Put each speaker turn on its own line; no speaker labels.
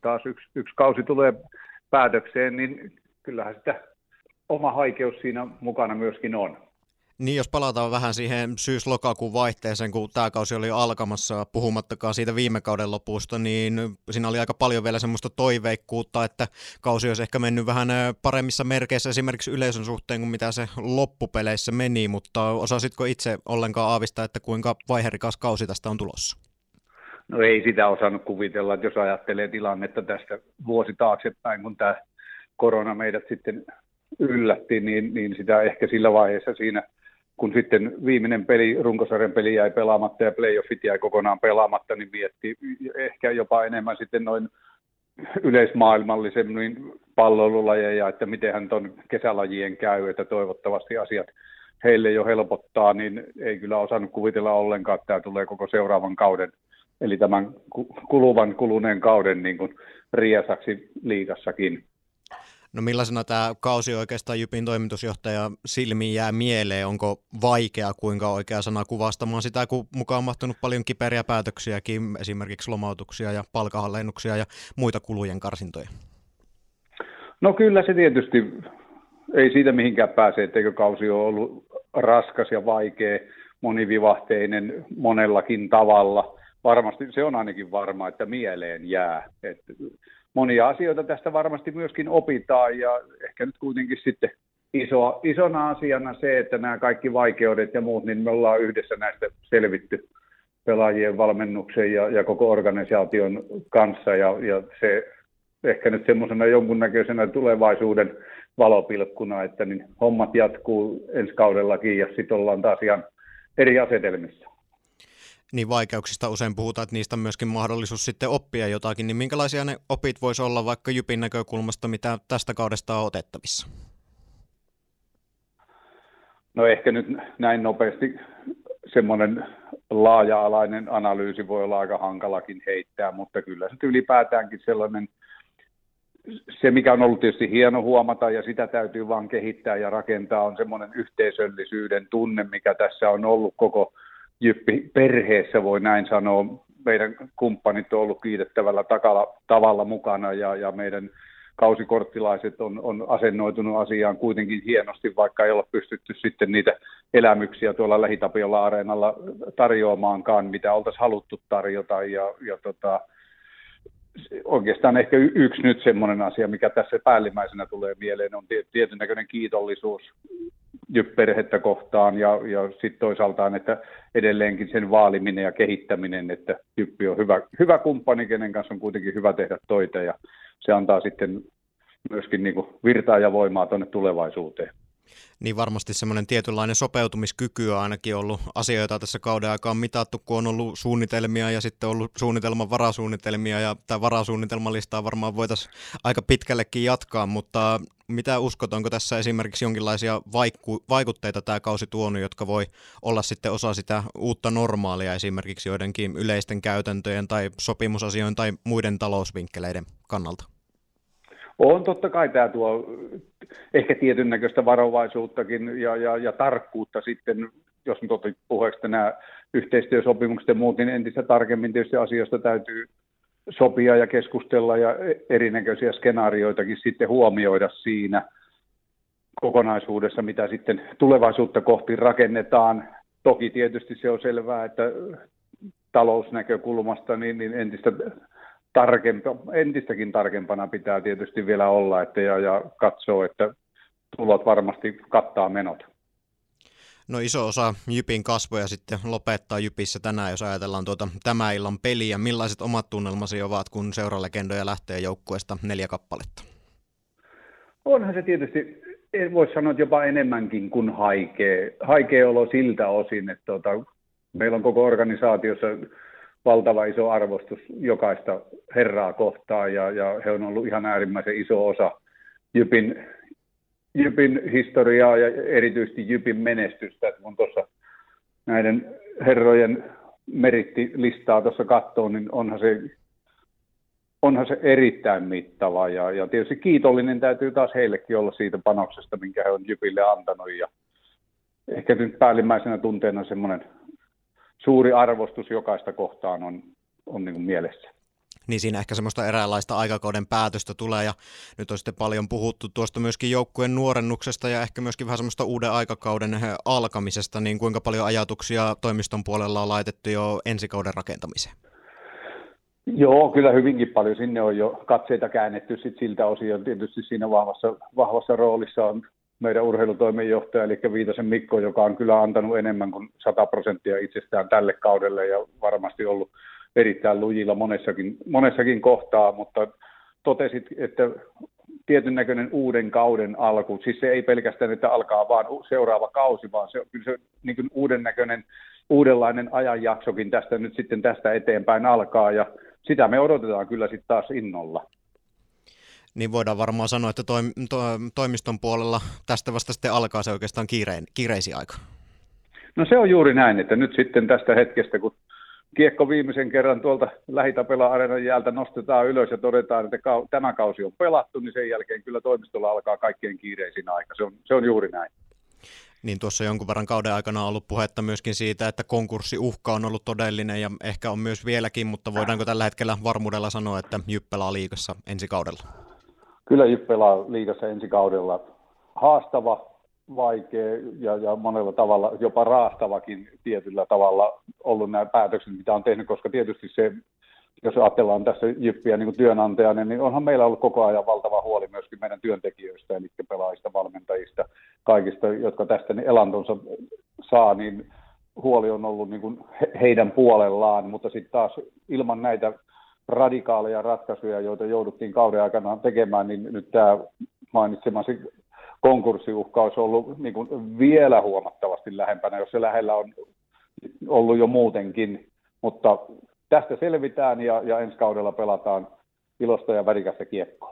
taas yksi, yksi kausi tulee päätökseen, niin kyllähän sitä oma haikeus siinä mukana myöskin on.
Niin, jos palataan vähän siihen syys-lokakuun vaihteeseen, kun tämä kausi oli alkamassa, puhumattakaan siitä viime kauden lopusta, niin siinä oli aika paljon vielä semmoista toiveikkuutta, että kausi olisi ehkä mennyt vähän paremmissa merkeissä esimerkiksi yleisön suhteen kuin mitä se loppupeleissä meni, mutta osasitko itse ollenkaan aavistaa, että kuinka vaiherikas kausi tästä on tulossa?
No ei sitä osannut kuvitella, että jos ajattelee tilannetta tästä vuosi taaksepäin, kun tämä korona meidät sitten yllätti, niin, niin sitä ehkä sillä vaiheessa siinä – kun sitten viimeinen peli, runkosarjan peli jäi pelaamatta ja playoffit jäi kokonaan pelaamatta, niin mietti ehkä jopa enemmän sitten noin yleismaailmallisemmin palloilulajeja, että miten tuon kesälajien käy, että toivottavasti asiat heille jo helpottaa, niin ei kyllä osannut kuvitella ollenkaan, että tämä tulee koko seuraavan kauden, eli tämän kuluvan kuluneen kauden niin kuin riesaksi liigassakin.
No millaisena tämä kausi oikeastaan Jypin toimitusjohtaja silmiin jää mieleen? Onko vaikea, kuinka oikea sana kuvastamaan sitä, kun mukaan on mahtunut paljon kiperiä päätöksiäkin, esimerkiksi lomautuksia ja palkahallennuksia ja muita kulujen karsintoja?
No kyllä se tietysti, ei siitä mihinkään pääse, etteikö kausi ole ollut raskas ja vaikea, monivivahteinen monellakin tavalla. Varmasti se on ainakin varma, että mieleen jää. Että monia asioita tästä varmasti myöskin opitaan ja ehkä nyt kuitenkin sitten iso, isona asiana se, että nämä kaikki vaikeudet ja muut, niin me ollaan yhdessä näistä selvitty pelaajien valmennuksen ja, ja koko organisaation kanssa ja, ja se ehkä nyt semmoisena jonkunnäköisenä tulevaisuuden valopilkkuna, että niin hommat jatkuu ensi kaudellakin ja sitten ollaan taas ihan eri asetelmissa
niin vaikeuksista usein puhutaan, että niistä on myöskin mahdollisuus sitten oppia jotakin, niin minkälaisia ne opit voisi olla vaikka Jypin näkökulmasta, mitä tästä kaudesta on otettavissa?
No ehkä nyt näin nopeasti semmoinen laaja-alainen analyysi voi olla aika hankalakin heittää, mutta kyllä se ylipäätäänkin sellainen, se mikä on ollut tietysti hieno huomata ja sitä täytyy vaan kehittää ja rakentaa, on semmoinen yhteisöllisyyden tunne, mikä tässä on ollut koko Jyppi perheessä, voi näin sanoa. Meidän kumppanit on ollut kiitettävällä takalla, tavalla mukana ja, ja meidän kausikorttilaiset on, on asennoitunut asiaan kuitenkin hienosti, vaikka ei olla pystytty sitten niitä elämyksiä tuolla Lähitapiolla areenalla tarjoamaankaan, mitä oltaisiin haluttu tarjota. Ja, ja tota, oikeastaan ehkä yksi nyt semmoinen asia, mikä tässä päällimmäisenä tulee mieleen, on tietyn näköinen kiitollisuus perhettä kohtaan ja, ja sitten toisaaltaan, että edelleenkin sen vaaliminen ja kehittäminen, että Jyppi on hyvä, hyvä kumppani, kenen kanssa on kuitenkin hyvä tehdä toita ja se antaa sitten myöskin niin virtaa ja voimaa tuonne tulevaisuuteen
niin varmasti semmoinen tietynlainen sopeutumiskyky on ainakin ollut asioita tässä kauden aikaan mitattu, kun on ollut suunnitelmia ja sitten ollut suunnitelman varasuunnitelmia ja tämä varasuunnitelmalistaa varmaan voitaisiin aika pitkällekin jatkaa, mutta mitä uskot, onko tässä esimerkiksi jonkinlaisia vaiku- vaikutteita tämä kausi tuonut, jotka voi olla sitten osa sitä uutta normaalia esimerkiksi joidenkin yleisten käytäntöjen tai sopimusasioiden tai muiden talousvinkkeleiden kannalta?
On totta kai tämä tuo ehkä tietyn näköistä varovaisuuttakin ja, ja, ja tarkkuutta sitten, jos nyt otit puheeksi nämä yhteistyösopimukset ja muut, niin entistä tarkemmin tietysti asioista täytyy sopia ja keskustella ja erinäköisiä skenaarioitakin sitten huomioida siinä kokonaisuudessa, mitä sitten tulevaisuutta kohti rakennetaan. Toki tietysti se on selvää, että talousnäkökulmasta niin, niin entistä tarkempa, entistäkin tarkempana pitää tietysti vielä olla että ja, ja katsoa, että tulot varmasti kattaa menot.
No iso osa Jypin kasvoja sitten lopettaa Jypissä tänään, jos ajatellaan tuota tämä illan peliä. Millaiset omat tunnelmasi ovat, kun seuralegendoja lähtee joukkueesta neljä kappaletta?
Onhan se tietysti, voisi sanoa, että jopa enemmänkin kuin haikea, haikea olo siltä osin, että tuota, meillä on koko organisaatiossa valtava iso arvostus jokaista herraa kohtaan ja, ja he on ollut ihan äärimmäisen iso osa Jypin, Jypin historiaa ja erityisesti Jypin menestystä. Et kun tuossa näiden herrojen merittilistaa tuossa katsoo, niin onhan se, onhan se erittäin mittava ja, ja tietysti kiitollinen täytyy taas heillekin olla siitä panoksesta, minkä he on Jypille antanut ja ehkä nyt päällimmäisenä tunteena semmoinen suuri arvostus jokaista kohtaan on, on niin kuin mielessä.
niin siinä ehkä semmoista eräänlaista aikakauden päätöstä tulee ja nyt on sitten paljon puhuttu tuosta myöskin joukkueen nuorennuksesta ja ehkä myöskin vähän semmoista uuden aikakauden alkamisesta, niin kuinka paljon ajatuksia toimiston puolella on laitettu jo ensikauden rakentamiseen?
Joo, kyllä hyvinkin paljon. Sinne on jo katseita käännetty sit siltä osin. Tietysti siinä vahvassa, vahvassa roolissa on meidän urheilutoimenjohtaja, eli Viitasen Mikko, joka on kyllä antanut enemmän kuin 100 prosenttia itsestään tälle kaudelle ja varmasti ollut erittäin lujilla monessakin, monessakin kohtaa, mutta totesit, että tietyn näköinen uuden kauden alku, siis se ei pelkästään, että alkaa vaan seuraava kausi, vaan se, kyllä se niin kuin uuden näköinen, uudenlainen ajanjaksokin tästä nyt sitten tästä eteenpäin alkaa, ja sitä me odotetaan kyllä sitten taas innolla.
Niin voidaan varmaan sanoa, että toim, to, toimiston puolella tästä vasta sitten alkaa se oikeastaan kiirein, kiireisi aika.
No se on juuri näin, että nyt sitten tästä hetkestä, kun kiekko viimeisen kerran tuolta lähitapela areenan jäältä nostetaan ylös ja todetaan, että tämä kausi on pelattu, niin sen jälkeen kyllä toimistolla alkaa kaikkein kiireisin aika. Se on, se on juuri näin.
Niin tuossa jonkun verran kauden aikana on ollut puhetta myöskin siitä, että konkurssiuhka on ollut todellinen ja ehkä on myös vieläkin, mutta voidaanko tällä hetkellä varmuudella sanoa, että Jyp pelaa liigassa ensi kaudella?
Kyllä Jyp pelaa liigassa ensi kaudella. Haastava, vaikea ja, ja monella tavalla jopa raastavakin tietyllä tavalla ollut nämä päätökset, mitä on tehnyt, koska tietysti se, jos ajatellaan tässä Jyppiä niin työnantajana, niin onhan meillä ollut koko ajan valtava huoli myöskin meidän työntekijöistä, eli pelaajista, valmentajista, kaikista, jotka tästä niin elantonsa saa, niin huoli on ollut niin kuin heidän puolellaan, mutta sitten taas ilman näitä radikaaleja ratkaisuja, joita jouduttiin kauden aikana tekemään, niin nyt tämä mainitsemasi konkurssiuhka olisi ollut niin kuin vielä huomattavasti lähempänä, jos se lähellä on ollut jo muutenkin. Mutta tästä selvitään ja, ja ensi kaudella pelataan ilosta ja värikästä kiekkoa.